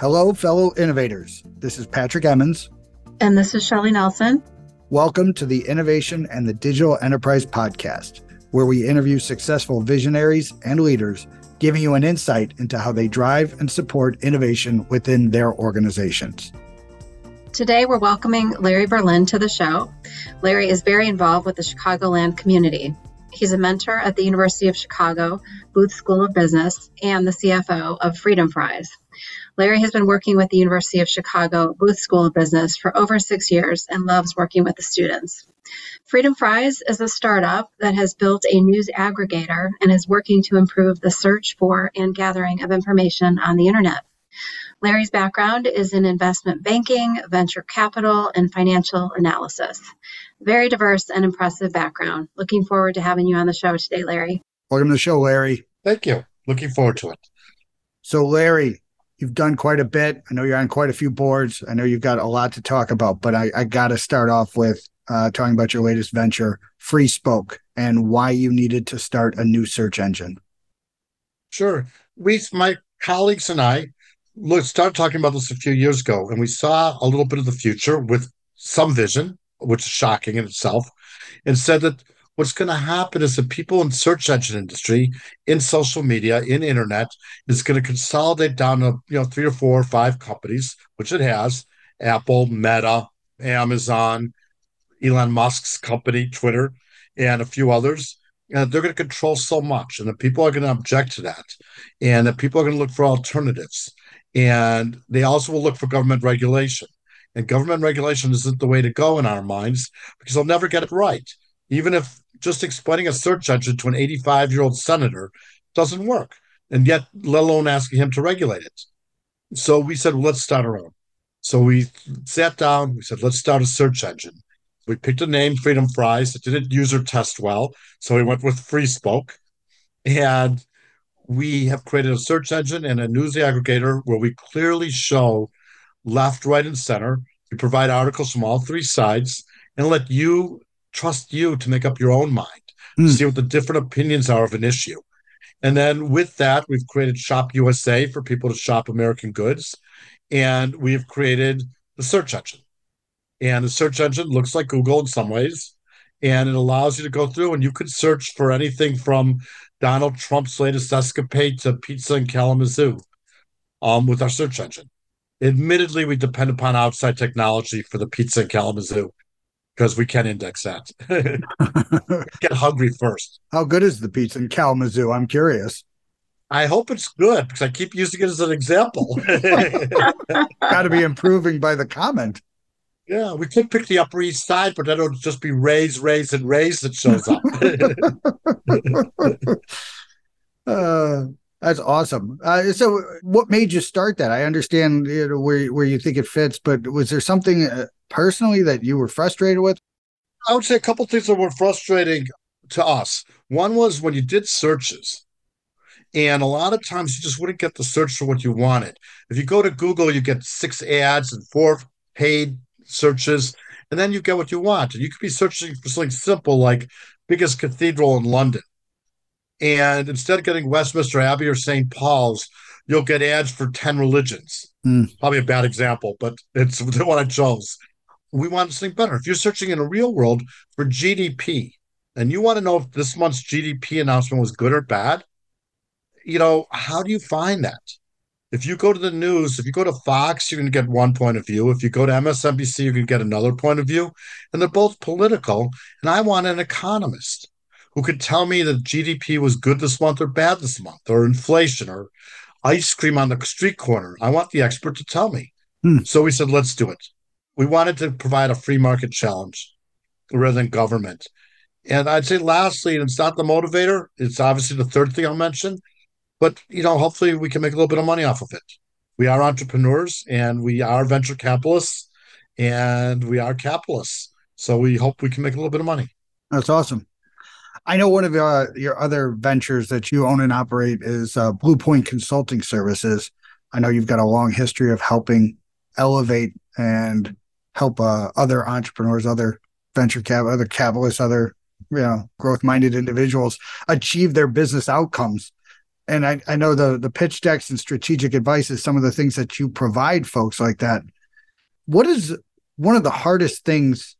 Hello, fellow innovators. This is Patrick Emmons. And this is Shelly Nelson. Welcome to the Innovation and the Digital Enterprise Podcast, where we interview successful visionaries and leaders, giving you an insight into how they drive and support innovation within their organizations. Today, we're welcoming Larry Berlin to the show. Larry is very involved with the Chicagoland community. He's a mentor at the University of Chicago Booth School of Business and the CFO of Freedom Fries. Larry has been working with the University of Chicago Booth School of Business for over six years and loves working with the students. Freedom Fries is a startup that has built a news aggregator and is working to improve the search for and gathering of information on the internet. Larry's background is in investment banking, venture capital, and financial analysis. Very diverse and impressive background. Looking forward to having you on the show today, Larry. Welcome to the show, Larry. Thank you. Looking forward to it. So, Larry, you've done quite a bit. I know you're on quite a few boards. I know you've got a lot to talk about, but I, I got to start off with uh, talking about your latest venture, FreeSpoke, and why you needed to start a new search engine. Sure. We, my colleagues and I, look, started talking about this a few years ago, and we saw a little bit of the future with some vision, which is shocking in itself, and said that what's going to happen is that people in search engine industry, in social media, in internet, is going to consolidate down to you know three or four or five companies, which it has: Apple, Meta, Amazon, Elon Musk's company, Twitter, and a few others. And they're going to control so much, and the people are going to object to that, and the people are going to look for alternatives, and they also will look for government regulation. And government regulation isn't the way to go in our minds because they'll never get it right even if just explaining a search engine to an 85 year old senator doesn't work. And yet, let alone asking him to regulate it. So we said, well, let's start our own. So we sat down, we said, let's start a search engine. We picked a name, Freedom Fries. It didn't user test well. So we went with FreeSpoke. And we have created a search engine and a news aggregator where we clearly show left, right, and center. We provide articles from all three sides and let you trust you to make up your own mind, mm. see what the different opinions are of an issue. And then with that, we've created Shop USA for people to shop American goods. And we've created the search engine. And the search engine looks like Google in some ways. And it allows you to go through and you could search for anything from Donald Trump's latest escapade to pizza in Kalamazoo um, with our search engine. Admittedly, we depend upon outside technology for the pizza in Kalamazoo because we can index that. Get hungry first. How good is the pizza in Kalamazoo? I'm curious. I hope it's good because I keep using it as an example. Got to be improving by the comment. Yeah, we could pick the Upper East Side, but then it'll just be Ray's, Ray's, and Ray's that shows up. uh, that's awesome. Uh, so, what made you start that? I understand you know, where where you think it fits, but was there something uh, personally that you were frustrated with? I would say a couple things that were frustrating to us. One was when you did searches, and a lot of times you just wouldn't get the search for what you wanted. If you go to Google, you get six ads and four paid searches, and then you get what you want. And you could be searching for something simple like biggest cathedral in London. And instead of getting Westminster Abbey or St. Paul's, you'll get ads for 10 religions. Mm. Probably a bad example, but it's the one I chose we want something better. If you're searching in a real world for GDP and you want to know if this month's GDP announcement was good or bad, you know, how do you find that? If you go to the news, if you go to Fox, you're going to get one point of view. If you go to MSNBC, you're going to get another point of view. And they're both political. And I want an economist who could tell me that GDP was good this month or bad this month, or inflation, or ice cream on the street corner. I want the expert to tell me. Hmm. So we said, let's do it we wanted to provide a free market challenge rather than government. And I'd say lastly, and it's not the motivator, it's obviously the third thing I'll mention, but you know, hopefully we can make a little bit of money off of it. We are entrepreneurs and we are venture capitalists and we are capitalists. So we hope we can make a little bit of money. That's awesome. I know one of uh, your other ventures that you own and operate is uh, Blue Point Consulting Services. I know you've got a long history of helping elevate and help uh, other entrepreneurs, other venture cap, other capitalists, other you know growth minded individuals achieve their business outcomes and I, I know the the pitch decks and strategic advice is some of the things that you provide folks like that. What is one of the hardest things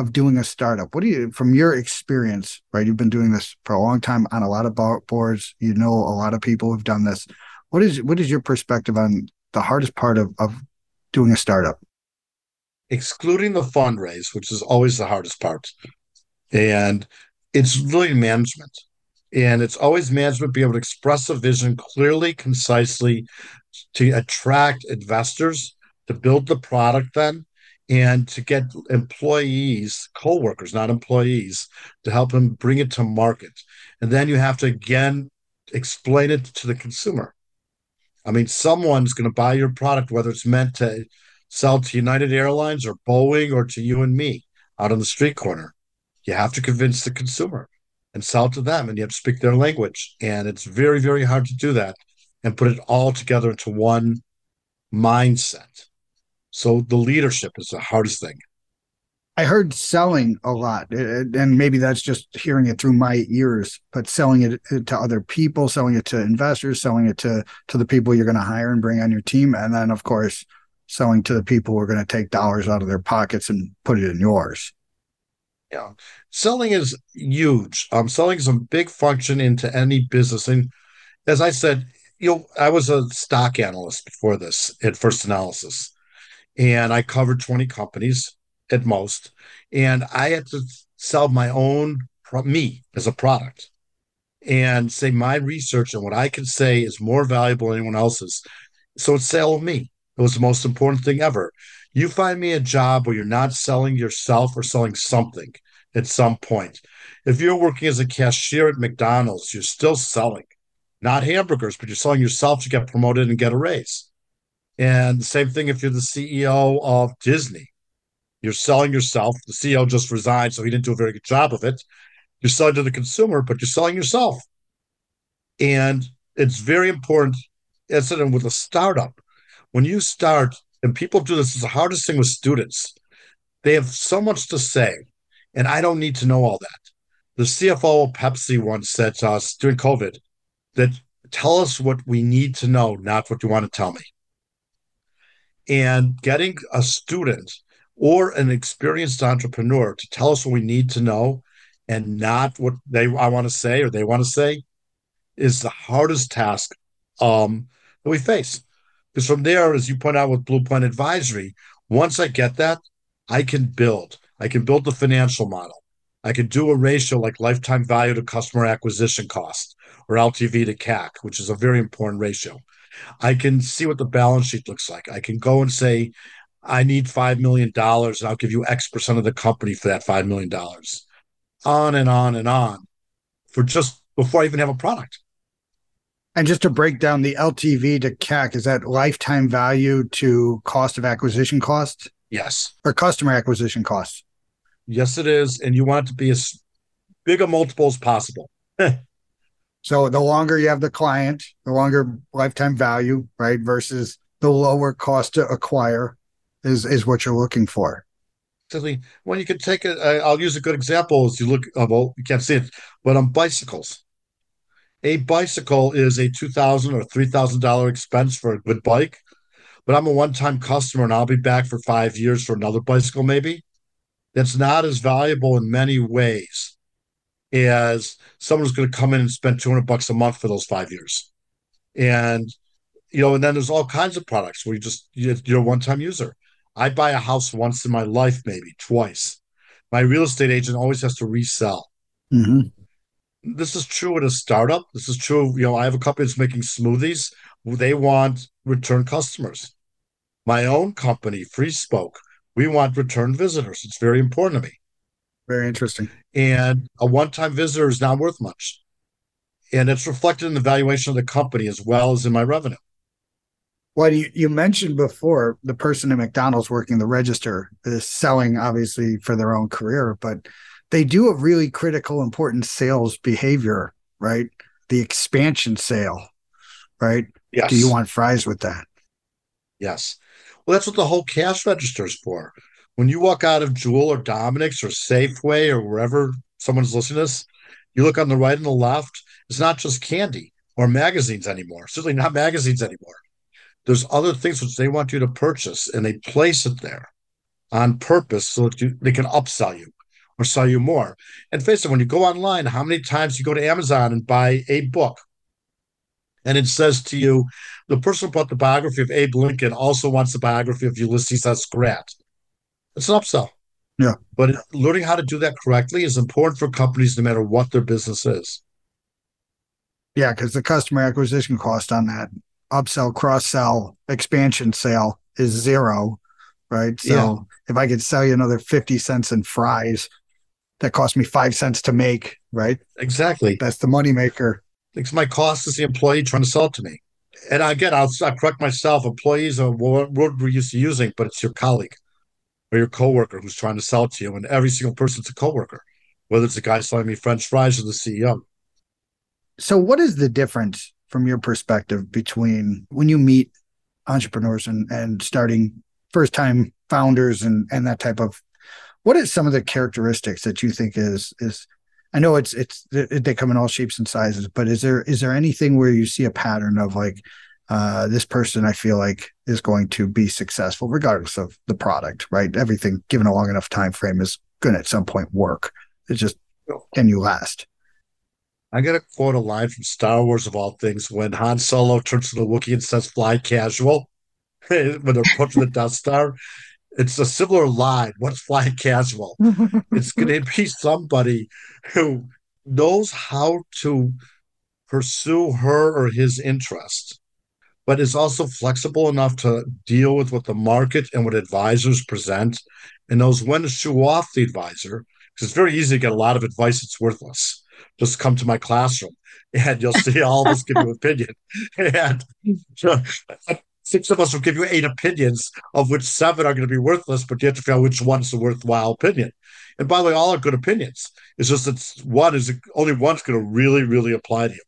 of doing a startup? What do you from your experience right? You've been doing this for a long time on a lot of boards. You know a lot of people who've done this. What is what is your perspective on the hardest part of, of doing a startup? Excluding the fundraise which is always the hardest part. And it's really management and it's always management be able to express a vision clearly concisely to attract investors to build the product then and to get employees, co-workers, not employees, to help them bring it to market. And then you have to again explain it to the consumer. I mean, someone's going to buy your product, whether it's meant to sell to United Airlines or Boeing or to you and me out on the street corner. You have to convince the consumer and sell to them, and you have to speak their language. And it's very, very hard to do that and put it all together into one mindset. So the leadership is the hardest thing. I heard selling a lot, eh, eh, and maybe that's just hearing it through my ears, but selling it eh, to other people, selling it to investors, selling it to to the people you're going to hire and bring on your team, and then of course selling to the people who are going to take dollars out of their pockets and put it in yours. Yeah, selling is huge. Um, selling is a big function into any business, and as I said, you know, I was a stock analyst before this at First Analysis and I covered 20 companies at most. And I had to sell my own, me as a product and say my research and what I can say is more valuable than anyone else's. So it's sell me. It was the most important thing ever. You find me a job where you're not selling yourself or selling something at some point. If you're working as a cashier at McDonald's, you're still selling, not hamburgers, but you're selling yourself to get promoted and get a raise. And the same thing if you're the CEO of Disney. You're selling yourself. The CEO just resigned, so he didn't do a very good job of it. You're selling to the consumer, but you're selling yourself. And it's very important, as in with a startup, when you start, and people do this, is the hardest thing with students. They have so much to say, and I don't need to know all that. The CFO of Pepsi once said to us during COVID that tell us what we need to know, not what you want to tell me and getting a student or an experienced entrepreneur to tell us what we need to know and not what they I want to say or they want to say is the hardest task um, that we face. Because from there, as you point out with Blue Point Advisory, once I get that, I can build. I can build the financial model. I can do a ratio like lifetime value to customer acquisition cost or LTV to CAC, which is a very important ratio. I can see what the balance sheet looks like. I can go and say, I need $5 million and I'll give you X percent of the company for that $5 million. On and on and on for just before I even have a product. And just to break down the LTV to CAC, is that lifetime value to cost of acquisition cost? Yes. Or customer acquisition costs? Yes, it is. And you want it to be as big a multiple as possible. So the longer you have the client, the longer lifetime value, right, versus the lower cost to acquire is is what you're looking for. When you can take it, I'll use a good example as you look. Uh, well, you can't see it, but on bicycles, a bicycle is a two thousand or three thousand dollar expense for a good bike, but I'm a one time customer and I'll be back for five years for another bicycle, maybe. That's not as valuable in many ways as someone who's going to come in and spend 200 bucks a month for those five years. And, you know, and then there's all kinds of products where you just, you're a one time user. I buy a house once in my life, maybe twice. My real estate agent always has to resell. Mm-hmm. This is true at a startup. This is true. You know, I have a company that's making smoothies. They want return customers. My own company, Free Spoke, we want return visitors. It's very important to me. Very interesting. And a one time visitor is not worth much. And it's reflected in the valuation of the company as well as in my revenue. Well, you, you mentioned before the person at McDonald's working the register is selling obviously for their own career, but they do a really critical, important sales behavior, right? The expansion sale, right? Yes. Do you want fries with that? Yes. Well, that's what the whole cash register is for when you walk out of Jewel or Dominick's or Safeway or wherever someone's listening to this, you look on the right and the left, it's not just candy or magazines anymore. Certainly not magazines anymore. There's other things which they want you to purchase and they place it there on purpose so that you, they can upsell you or sell you more. And face it, when you go online, how many times you go to Amazon and buy a book and it says to you, the person who bought the biography of Abe Lincoln also wants the biography of Ulysses S. Grant. It's an upsell. Yeah. But learning how to do that correctly is important for companies no matter what their business is. Yeah, because the customer acquisition cost on that upsell, cross sell, expansion sale is zero, right? So yeah. if I could sell you another 50 cents in fries, that cost me five cents to make, right? Exactly. That's the moneymaker. It's my cost is the employee trying to sell it to me. And again, I'll, I'll correct myself. Employees are a word we're used to using, but it's your colleague or your coworker who's trying to sell it to you. And every single person's a coworker, whether it's the guy selling me French fries or the CEO. So, what is the difference from your perspective between when you meet entrepreneurs and, and starting first time founders and, and that type of what is some of the characteristics that you think is is I know it's it's they come in all shapes and sizes, but is there is there anything where you see a pattern of like uh, this person I feel like is going to be successful regardless of the product, right? Everything given a long enough time frame is going to at some point work. It's just can you last? I'm gonna quote a line from Star Wars of all things when Han Solo turns to the Wookiee and says "Fly casual" when they're pushing the Death Star. It's a similar line. What's flying casual? it's gonna be somebody who knows how to pursue her or his interest, but is also flexible enough to deal with what the market and what advisors present, and knows when to shoo off the advisor. Because it's very easy to get a lot of advice that's worthless just come to my classroom and you'll see all of us give you opinion. And six of us will give you eight opinions, of which seven are going to be worthless, but you have to figure out which one's the worthwhile opinion. And by the way, all are good opinions. It's just that one is only one's going to really, really apply to you.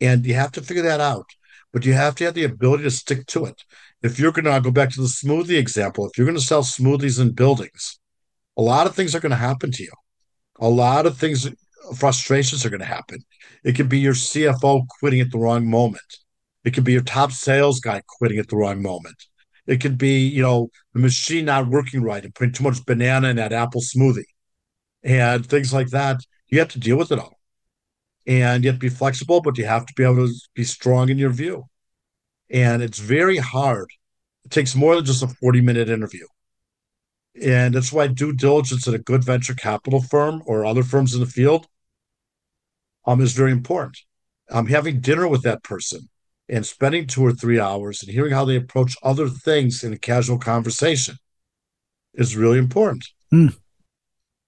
And you have to figure that out. But you have to have the ability to stick to it. If you're going to go back to the smoothie example, if you're going to sell smoothies in buildings, a lot of things are going to happen to you. A lot of things frustrations are going to happen. It could be your CFO quitting at the wrong moment. It could be your top sales guy quitting at the wrong moment. It could be, you know, the machine not working right and putting too much banana in that apple smoothie and things like that. You have to deal with it all. And you have to be flexible, but you have to be able to be strong in your view. And it's very hard. It takes more than just a 40 minute interview. And that's why due diligence at a good venture capital firm or other firms in the field um, is very important. I'm um, having dinner with that person and spending two or three hours and hearing how they approach other things in a casual conversation is really important. Mm.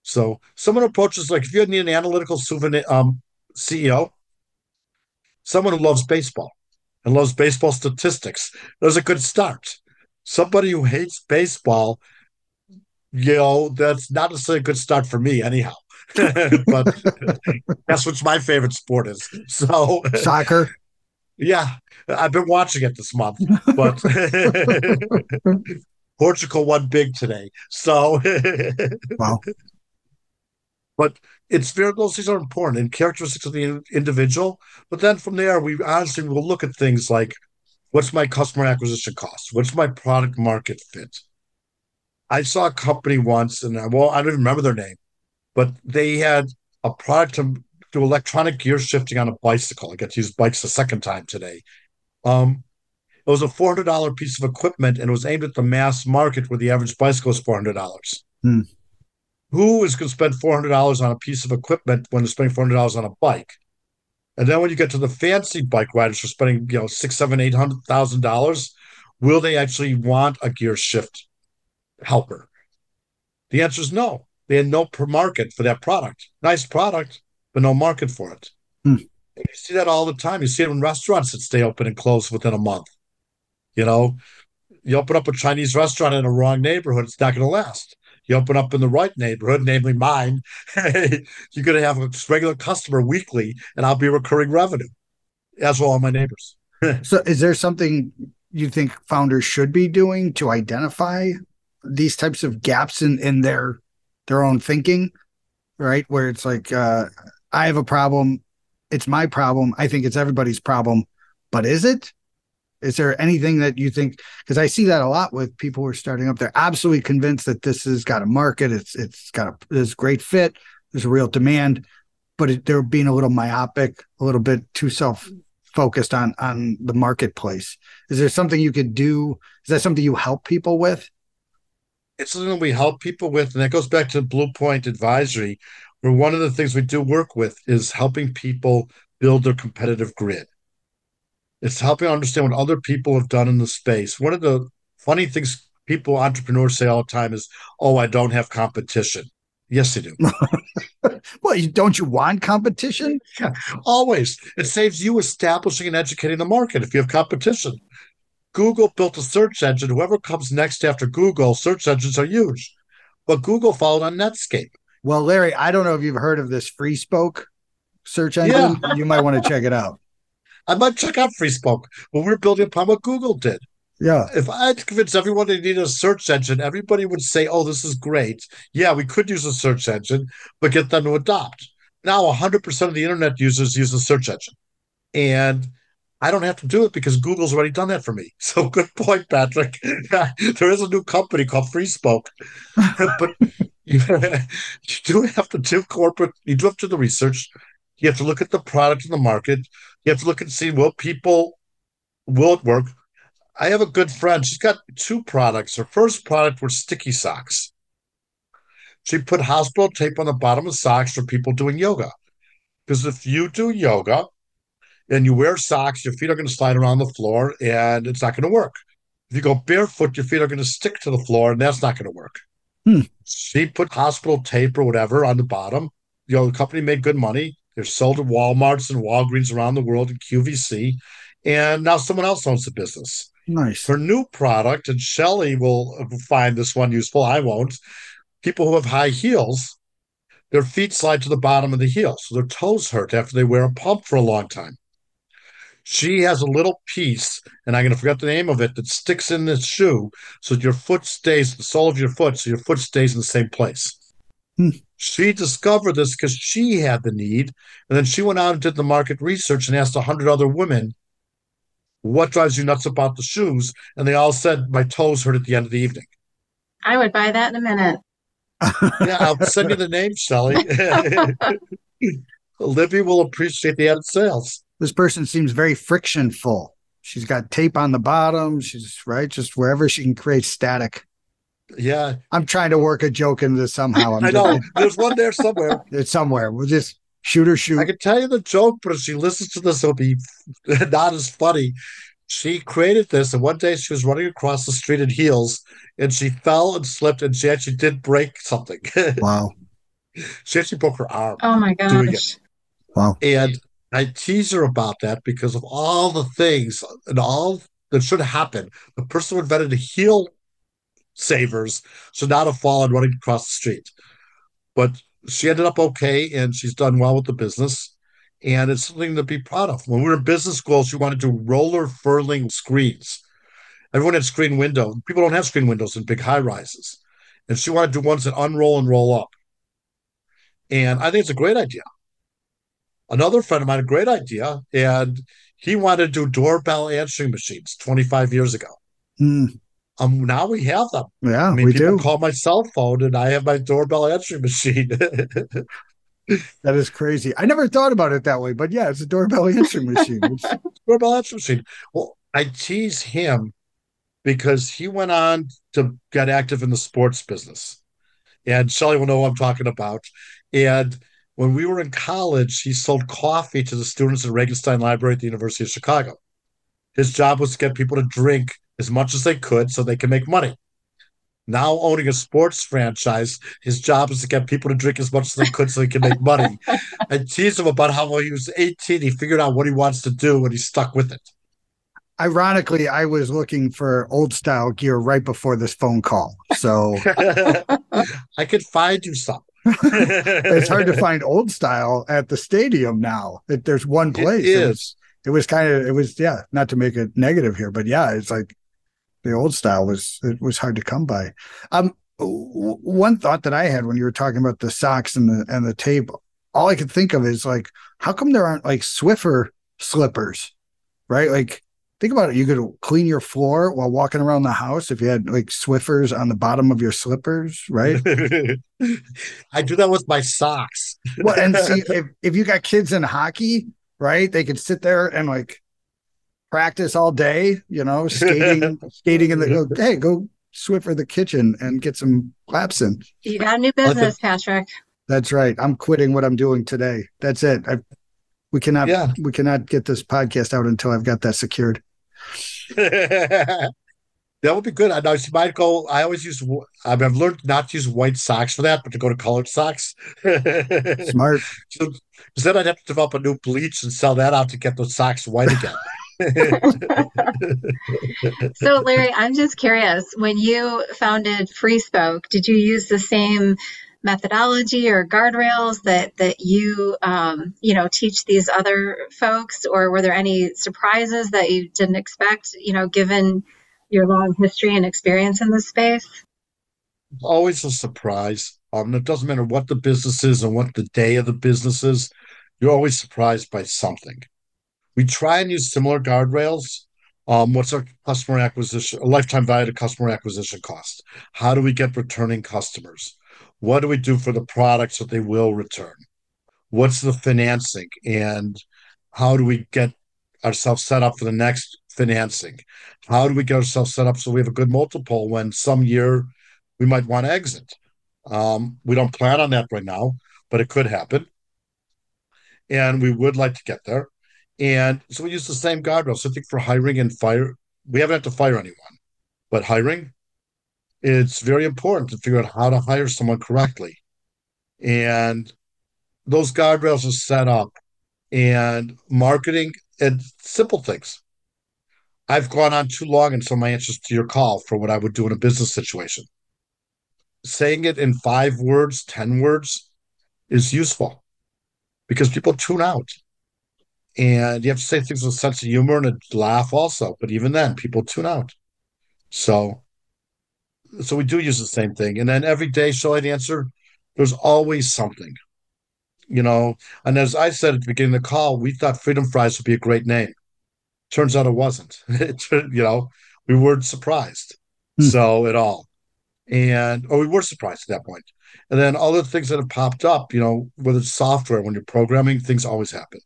So someone approaches like if you need an analytical souvenir, um, CEO, someone who loves baseball and loves baseball statistics, there's a good start. Somebody who hates baseball you know, that's not necessarily a good start for me, anyhow. but that's what my favorite sport is. So soccer. Yeah, I've been watching it this month, but Portugal won big today. So wow. But it's very those things are important and characteristics of the individual. But then from there, we honestly will look at things like what's my customer acquisition cost? What's my product market fit? I saw a company once, and I, well, I don't even remember their name, but they had a product to do electronic gear shifting on a bicycle. I got to use bikes the second time today. Um, it was a four hundred dollar piece of equipment, and it was aimed at the mass market where the average bicycle is four hundred dollars. Hmm. Who is going to spend four hundred dollars on a piece of equipment when they're spending four hundred dollars on a bike? And then when you get to the fancy bike riders who are spending, you know, six, seven, eight hundred thousand dollars, will they actually want a gear shift helper? The answer is no. They had no market for that product. Nice product, but no market for it. Hmm. You see that all the time. You see it in restaurants that stay open and close within a month. You know, you open up a Chinese restaurant in a wrong neighborhood, it's not going to last. You open up in the right neighborhood, namely mine, you're going to have a regular customer weekly, and I'll be recurring revenue, as will all my neighbors. so, is there something you think founders should be doing to identify these types of gaps in in their their own thinking right? Where it's like, uh, I have a problem. It's my problem. I think it's everybody's problem. But is it? Is there anything that you think? Because I see that a lot with people who are starting up. They're absolutely convinced that this has got a market. It's it's got a this great fit. There's a real demand, but it, they're being a little myopic, a little bit too self focused on on the marketplace. Is there something you could do? Is that something you help people with? It's something we help people with, and that goes back to Blue Point Advisory, where one of the things we do work with is helping people build their competitive grid. It's helping understand what other people have done in the space. One of the funny things people, entrepreneurs say all the time is, oh, I don't have competition. Yes, they do. well, don't you want competition? Yeah, always. It saves you establishing and educating the market if you have competition. Google built a search engine. Whoever comes next after Google, search engines are huge. But Google followed on Netscape. Well, Larry, I don't know if you've heard of this FreeSpoke search engine. Yeah. You might want to check it out. I might check out FreeSpoke. when we're building upon what Google did. Yeah. If I had to convince everyone they need a search engine, everybody would say, oh, this is great. Yeah, we could use a search engine, but get them to adopt. Now, 100% of the internet users use a search engine. And I don't have to do it because Google's already done that for me. So good point, Patrick. there is a new company called FreeSpoke. but you, do have to do corporate, you do have to do the research. You have to look at the product in the market. You have to look and see will people will it work? I have a good friend. She's got two products. Her first product was sticky socks. She put hospital tape on the bottom of socks for people doing yoga. Because if you do yoga and you wear socks, your feet are going to slide around the floor and it's not going to work. If you go barefoot, your feet are going to stick to the floor and that's not going to work. Hmm. She put hospital tape or whatever on the bottom. You know, the company made good money. They're sold at Walmarts and Walgreens around the world in QVC. And now someone else owns the business. Nice. Her new product, and Shelly will find this one useful. I won't. People who have high heels, their feet slide to the bottom of the heel, so their toes hurt after they wear a pump for a long time. She has a little piece, and I'm going to forget the name of it, that sticks in the shoe so your foot stays, the sole of your foot, so your foot stays in the same place. Hmm. She discovered this because she had the need. And then she went out and did the market research and asked 100 other women what drives you nuts about the shoes? And they all said, my toes hurt at the end of the evening. I would buy that in a minute. yeah, I'll send you the name, Shelly. Libby will appreciate the added sales. This person seems very friction full. She's got tape on the bottom. She's right, just wherever she can create static. Yeah. I'm trying to work a joke into this somehow. i know. There's one there somewhere. It's somewhere. We'll just shoot or shoot. I can tell you the joke, but if she listens to this, it'll be not as funny. She created this, and one day she was running across the street in heels, and she fell and slipped, and she actually did break something. Wow. she actually broke her arm. Oh my gosh. Wow. And I tease her about that because of all the things and all that should happen. The person who invented the heel savers should not have fallen running across the street. But she ended up okay and she's done well with the business. And it's something to be proud of. When we were in business school, she wanted to roller furling screens. Everyone had screen window. People don't have screen windows in big high rises. And she wanted to do ones that unroll and roll up. And I think it's a great idea. Another friend of mine, a great idea, and he wanted to do doorbell answering machines 25 years ago. Mm. Um, now we have them. Yeah, I mean, we people do. call my cell phone, and I have my doorbell answering machine. that is crazy. I never thought about it that way, but yeah, it's a doorbell answering machine. doorbell answering machine. Well, I tease him because he went on to get active in the sports business, and Shelly will know what I'm talking about. And when we were in college, he sold coffee to the students at Regenstein Library at the University of Chicago. His job was to get people to drink as much as they could so they can make money. Now owning a sports franchise, his job is to get people to drink as much as they could so he can make money. I teased him about how when he was 18, he figured out what he wants to do and he stuck with it. Ironically, I was looking for old style gear right before this phone call. So I could find you some. It's hard to find old style at the stadium now. It, there's one place. It is. It was, it was kind of, it was, yeah, not to make it negative here, but yeah, it's like the old style was it was hard to come by. Um, one thought that I had when you were talking about the socks and the and the tape, all I could think of is like, how come there aren't like Swiffer slippers, right? Like, think about it. You could clean your floor while walking around the house if you had like Swiffers on the bottom of your slippers, right? I do that with my socks. well, and see if if you got kids in hockey, right? They could sit there and like practice all day, you know, skating, skating in the hey, go Swiffer the kitchen and get some laps in. You got a new business, Patrick. That's right. I'm quitting what I'm doing today. That's it. I, we cannot yeah. we cannot get this podcast out until I've got that secured. that would be good. I know. She might go. I always use. I mean, I've learned not to use white socks for that, but to go to colored socks. Smart. So, then I'd have to develop a new bleach and sell that out to get those socks white again. so, Larry, I'm just curious. When you founded Free Spoke, did you use the same methodology or guardrails that that you um, you know teach these other folks, or were there any surprises that you didn't expect? You know, given your long history and experience in this space. Always a surprise. Um, it doesn't matter what the business is and what the day of the business is. You're always surprised by something we try and use similar guardrails. Um, what's our customer acquisition, lifetime value to customer acquisition cost? How do we get returning customers? What do we do for the products that they will return? What's the financing? And how do we get ourselves set up for the next financing? How do we get ourselves set up so we have a good multiple when some year we might want to exit? Um, we don't plan on that right now, but it could happen. And we would like to get there. And so we use the same guardrails. So I think for hiring and fire, we haven't had to fire anyone, but hiring, it's very important to figure out how to hire someone correctly. And those guardrails are set up and marketing and simple things. I've gone on too long in some of my answers to your call for what I would do in a business situation. Saying it in five words, 10 words is useful because people tune out and you have to say things with a sense of humor and a laugh also. But even then, people tune out. So, so we do use the same thing. And then every day, I answer? There's always something, you know. And as I said at the beginning of the call, we thought Freedom Fries would be a great name. Turns out it wasn't. it, you know, we weren't surprised. Hmm. So at all, and or we were surprised at that point. And then all the things that have popped up, you know, whether it's software, when you're programming, things always happen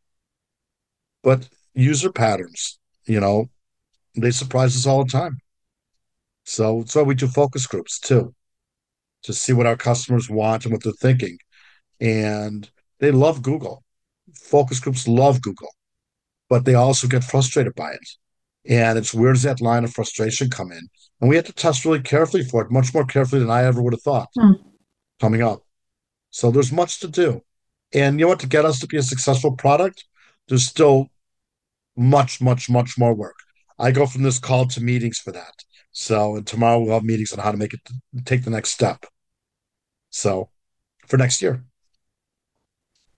but user patterns, you know, they surprise us all the time. So why we do focus groups too, to see what our customers want and what they're thinking. And they love Google. Focus groups love Google, but they also get frustrated by it. And it's where does that line of frustration come in? And we have to test really carefully for it, much more carefully than I ever would have thought mm. coming up. So there's much to do. And you know what? To get us to be a successful product, there's still much, much, much more work. I go from this call to meetings for that. So, and tomorrow we'll have meetings on how to make it take the next step. So, for next year.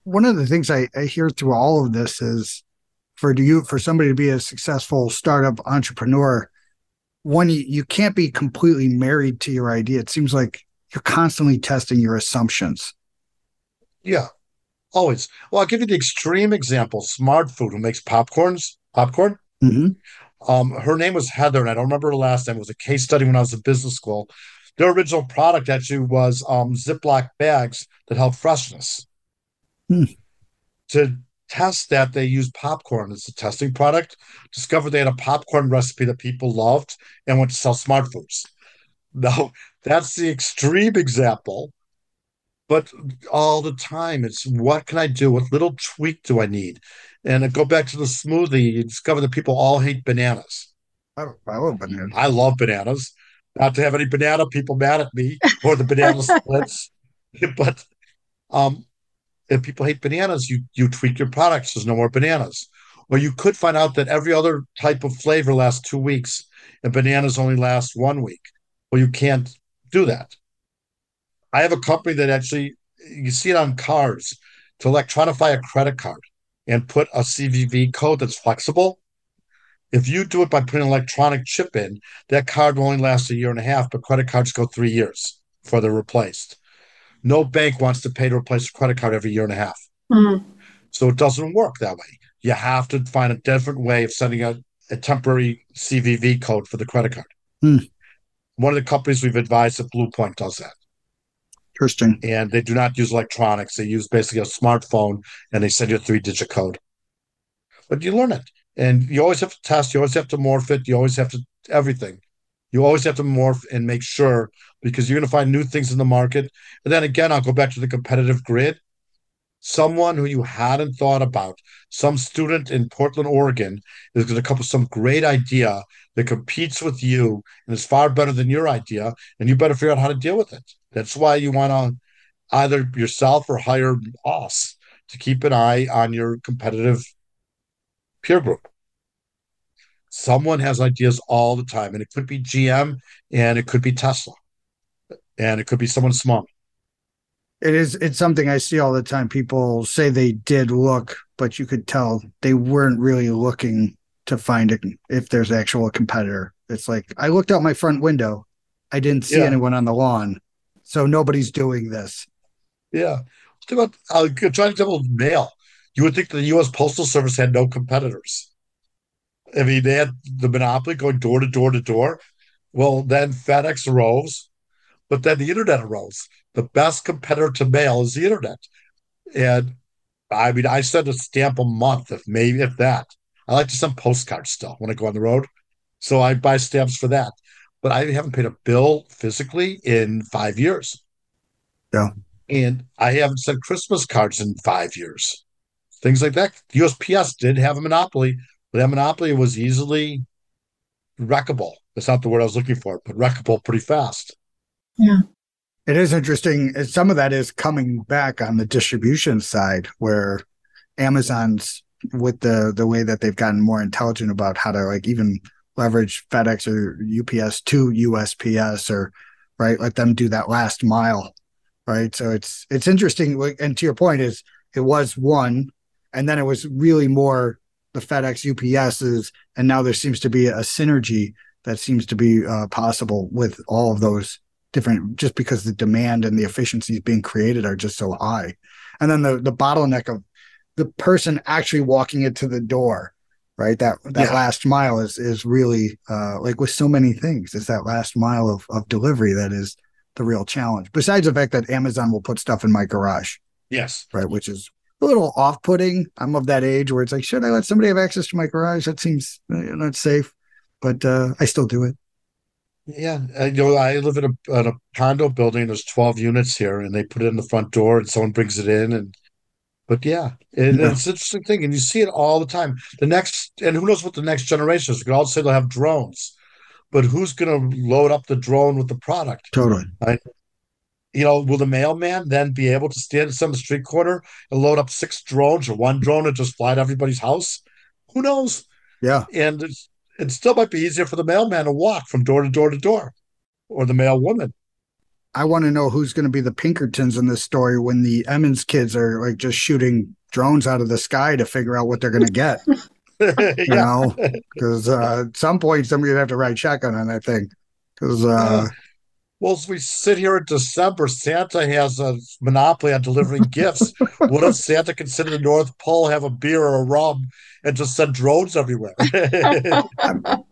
One of the things I, I hear through all of this is for you for somebody to be a successful startup entrepreneur, one you, you can't be completely married to your idea. It seems like you're constantly testing your assumptions. Yeah. Always. Well, I'll give you the extreme example. Smart Food, who makes popcorns, popcorn. Mm-hmm. Um, her name was Heather, and I don't remember her last name. It was a case study when I was in business school. Their original product actually was um, Ziploc bags that held freshness. Hmm. To test that, they used popcorn as a testing product. Discovered they had a popcorn recipe that people loved, and went to sell smart foods. Now, that's the extreme example but all the time it's what can I do? What little tweak do I need? And go back to the smoothie, you discover that people all hate bananas. I, I love bananas. I love bananas. Not to have any banana people mad at me or the banana splits, but um, if people hate bananas, you you tweak your products. There's no more bananas. Or you could find out that every other type of flavor lasts two weeks and bananas only last one week. Well, you can't do that. I have a company that actually you see it on cars to electronify a credit card and put a CVV code that's flexible. If you do it by putting an electronic chip in, that card will only last a year and a half, but credit cards go three years. before they're replaced. No bank wants to pay to replace a credit card every year and a half. Mhm. So it doesn't work that way. You have to find a different way of sending out a temporary CVV code for the credit card. Hmm. One of the companies we've advised at Blue Point does that. Interesting. And they do not use electronics. They use basically a smartphone and they send you a three digit code. But you learn it. And you always have to test, you always have to morph it, you always have to everything. You always have to morph and make sure because you're going to find new things in the market. And then again, I'll go back to the competitive grid. Someone who you hadn't thought about, some student in Portland, Oregon, is going to come up with some great idea that competes with you and is far better than your idea. And you better figure out how to deal with it. That's why you want to either yourself or hire us to keep an eye on your competitive peer group. Someone has ideas all the time, and it could be GM and it could be Tesla and it could be someone small. It is it's something I see all the time. People say they did look, but you could tell they weren't really looking to find it if there's actual competitor. It's like I looked out my front window. I didn't see Yeah. anyone on the lawn. So nobody's doing this. Yeah. About uh, trying to double mail. You would think the U.S. Postal Service had no competitors. I mean, they had the monopoly going door to door to door. Well, then FedEx arose, but then the internet arose. The best competitor to mail is the internet. And I mean, I send a stamp a month, if maybe if that. I like to send postcards still when I go on the road. So I buy stamps for that. But I haven't paid a bill physically in five years. Yeah. And I haven't sent Christmas cards in five years. Things like that. USPS did have a monopoly, but that monopoly was easily wreckable. That's not the word I was looking for, but wreckable pretty fast. Yeah. It is interesting. Some of that is coming back on the distribution side where Amazon's with the the way that they've gotten more intelligent about how to like even leverage FedEx or UPS to USPS or right, let them do that last mile. Right. So it's it's interesting. And to your point is it was one and then it was really more the FedEx UPSs and now there seems to be a synergy that seems to be uh, possible with all of those different just because the demand and the efficiencies being created are just so high and then the the bottleneck of the person actually walking it to the door right that that Yeah. last mile is is really uh like with so many things it's that last mile of of delivery that is the real challenge besides the fact that amazon will put stuff in my garage Yes. right which is a little off-putting i'm of that age where it's like should i let somebody have access to my garage that seems uh, not safe but uh i still do it Yeah, uh, you know, I live in a, in a condo building. There's 12 units here, and they put it in the front door, and someone brings it in. And but yeah, it, Yeah. it's an interesting thing, and you see it all the time. The next, and who knows what the next generation is? We could all say they'll have drones, but who's going to load up the drone with the product? totally Right? You know, will the mailman then be able to stand at some street corner and load up six drones or one drone and just fly to everybody's house? Who knows? yeah And it's, it still might be easier for the mailman to walk from door to door to door, or the mail woman. I want to know who's going to be the Pinkertons in this story when the Emmons kids are like just shooting drones out of the sky to figure out what they're going to get. You yeah. know, because uh, at some point somebody's gonna have to ride shotgun on that thing. Because uh, Well, as we sit here in December, Santa has a monopoly on delivering gifts. What if Santa could sit in the North Pole, have a beer or a rum, and just send drones everywhere?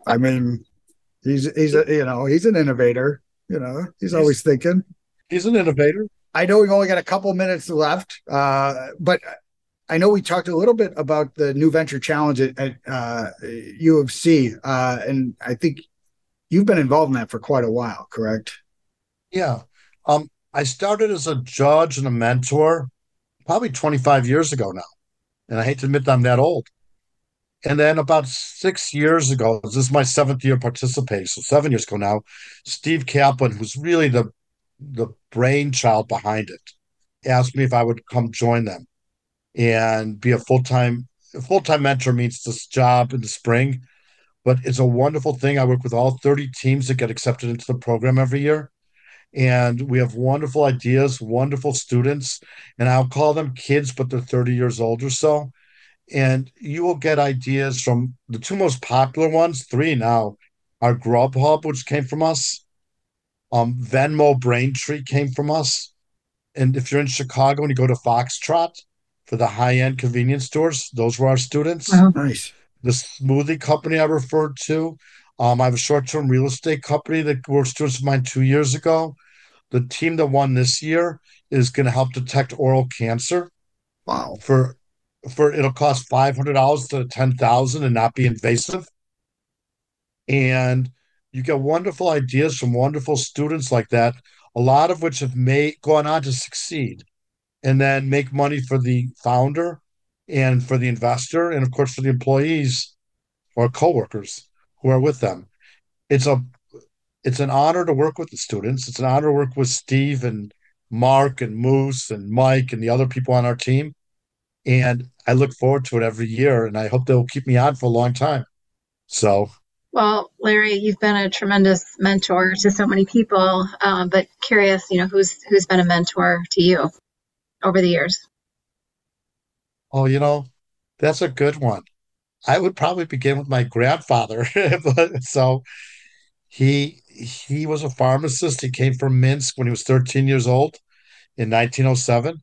I mean, he's he's a, you know he's an innovator. You know, he's always thinking. He's an innovator. I know we've only got a couple minutes left, uh, but I know we talked a little bit about the new venture challenge at, at uh, U of C, uh, and I think you've been involved in that for quite a while, correct? Yeah. Um, I started as a judge and a mentor probably 25 years ago now. And I hate to admit I'm that old. And then about six years ago, this is my seventh year participating, so seven years ago now, Steve Kaplan, who's really the the brainchild behind it, asked me if I would come join them and be a full-time full-time mentor means this job in the spring. But it's a wonderful thing. I work with all 30 teams that get accepted into the program every year and we have wonderful ideas, wonderful students, and I'll call them kids, but they're 30 years old or so. And you will get ideas from the two most popular ones, three now, are Grubhub, which came from us, Um, Venmo Braintree came from us. And if you're in Chicago and you go to Foxtrot for the high end convenience stores, those were our students. Oh, nice. The smoothie company I referred to. Um, I have a short term real estate company that were students of mine two years ago. The team that won this year is going to help detect oral cancer. Wow. For for it'll cost five hundred dollars to ten thousand and not be invasive. And you get wonderful ideas from wonderful students like that, a lot of which have made gone on to succeed and then make money for the founder and for the investor and of course for the employees or coworkers who are with them. It's a it's an honor to work with the students. It's an honor to work with Steve and Mark and Moose and Mike and the other people on our team. And I look forward to it every year and I hope they'll keep me on for a long time. So well, Larry, you've been a tremendous mentor to so many people, um, but curious, you know, who's who's been a mentor to you over the years? Oh, you know, that's a good one. I would probably begin with my grandfather. so he he was a pharmacist. He came from Minsk when he was 13 years old in 1907,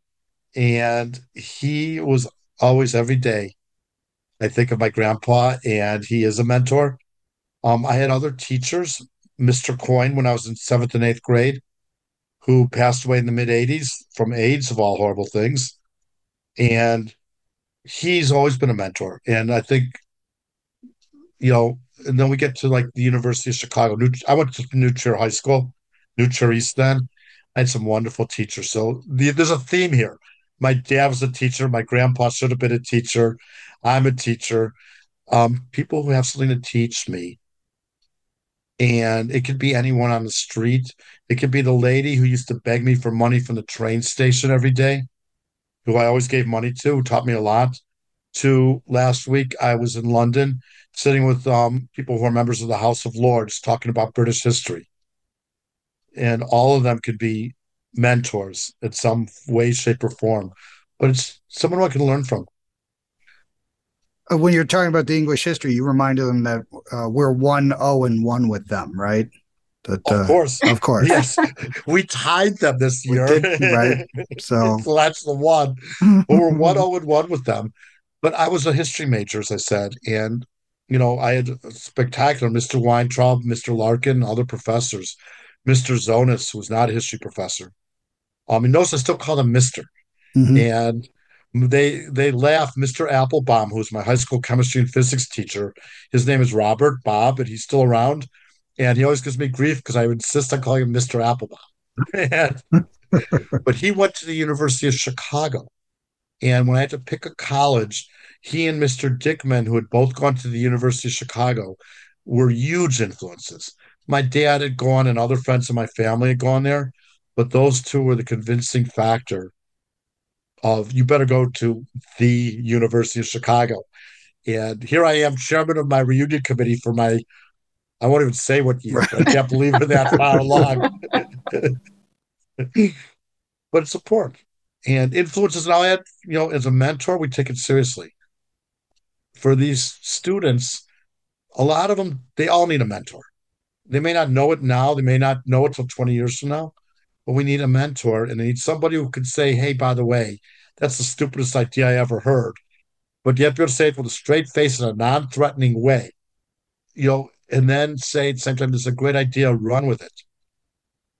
and he was always every day. I think of my grandpa, and he is a mentor. Um, I had other teachers, Mr. Coyne, when I was in seventh and eighth grade, who passed away in the mid 80s from AIDS, of all horrible things. And he's always been a mentor. And I think, you know, and then we get to like the University of Chicago. New, I went to New Trier High School, New Trier East then. I had some wonderful teachers. So the, there's a theme here. My dad was a teacher. My grandpa should have been a teacher. I'm a teacher. Um, people who have something to teach me and it could be anyone on the street. It could be the lady who used to beg me for money from the train station every day, who I always gave money to, who taught me a lot. To last week, I was in London sitting with um, people who are members of the House of Lords talking about British history. And all of them could be mentors in some way, shape, or form. But it's someone I can learn from. Uh, when you're talking about the English history, you reminded them that uh, we're one zero oh and one with them, right? That, of uh, course, of course, yes, we tied them this year, did, right? So, so that's the one. But we're one zero oh and one with them. But I was a history major, as I said, and you know I had spectacular Mr. Weintraub, Mr. Larkin, other professors, Mr. Zonas, who was not a history professor. Um, and notice I still call him Mister, mm-hmm. and they they laugh. Mr. Applebaum, who's my high school chemistry and physics teacher, his name is Robert Bob, and he's still around. And he always gives me grief because I insist on calling him Mr. Applebaum. and, but he went to the University of Chicago. And when I had to pick a college, he and Mr. Dickman, who had both gone to the University of Chicago, were huge influences. My dad had gone, and other friends of my family had gone there, but those two were the convincing factor of you better go to the University of Chicago. And here I am, chairman of my reunion committee for my, I won't even say what year, I can't believe we're that far along. but it's important. And influences, and I'll add, you know, as a mentor, we take it seriously. For these students, a lot of them, they all need a mentor. They may not know it now, they may not know it till 20 years from now, but we need a mentor and they need somebody who can say, hey, by the way, that's the stupidest idea I ever heard. But to be able to say it with a straight face in a non threatening way, you know, and then say at the same time, this is a great idea, run with it.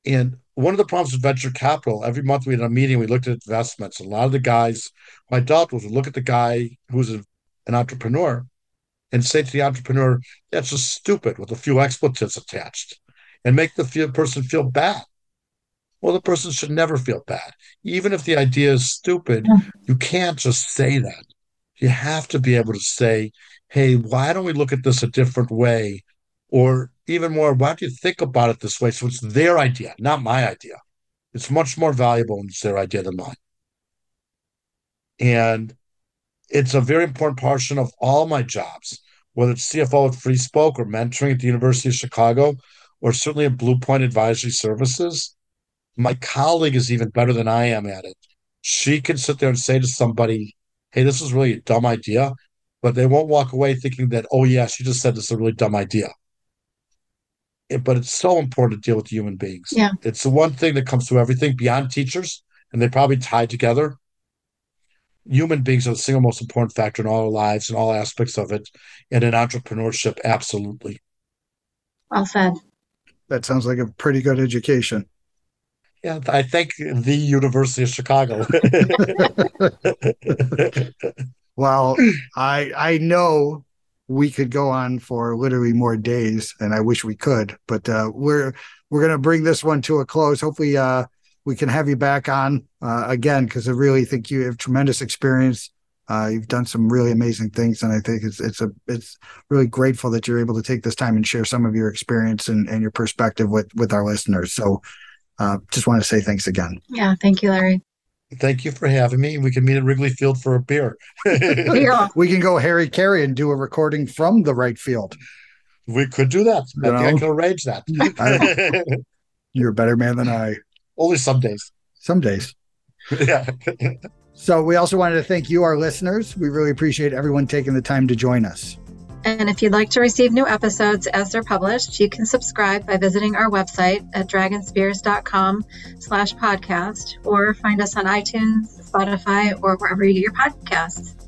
And one of the problems with venture capital, every month we had a meeting, we looked at investments. And a lot of the guys my I dealt with would look at the guy who's an entrepreneur and say to the entrepreneur, that's just stupid with a few expletives attached and make the person feel bad. Well, the person should never feel bad. Even if the idea is stupid, you can't just say that. You have to be able to say, hey, why don't we look at this a different way? Or even more, why don't you think about it this way? So it's their idea, not my idea. It's much more valuable when it's their idea than mine. And it's a very important portion of all my jobs, whether it's CFO at Free Spoke or mentoring at the University of Chicago, or certainly at Blue Point Advisory Services my colleague is even better than I am at it. She can sit there and say to somebody, Hey, this is really a dumb idea, but they won't walk away thinking that, oh, yeah, she just said this is a really dumb idea. but it's so important to deal with human beings. Yeah. It's the one thing that comes through everything beyond teachers, and they probably tie together. Human beings are the single most important factor in all our lives and all aspects of it. And in entrepreneurship, absolutely. Well said. That sounds like a pretty good education. Yeah, I think the University of Chicago. well, I I know we could go on for literally more days, and I wish we could, but uh, we're we're gonna bring this one to a close. Hopefully, uh, we can have you back on uh, again because I really think you have tremendous experience. Uh, you've done some really amazing things, and I think it's it's a it's really grateful that you're able to take this time and share some of your experience and, and your perspective with with our listeners. So, uh, just want to say thanks again. Yeah, thank you, Larry. Thank you for having me. We can meet at Wrigley Field for a beer. yeah. We can go Harry Caray and do a recording from the right field. We could do that. I You think I can arrange that. You're a better man than I. Only some days. Some days. Yeah. So we also wanted to thank you, our listeners. We really appreciate everyone taking the time to join us. And if you'd like to receive new episodes as they're published, you can subscribe by visiting our website at dragonspears.com slash podcast or find us on iTunes, Spotify, or wherever you get your podcasts.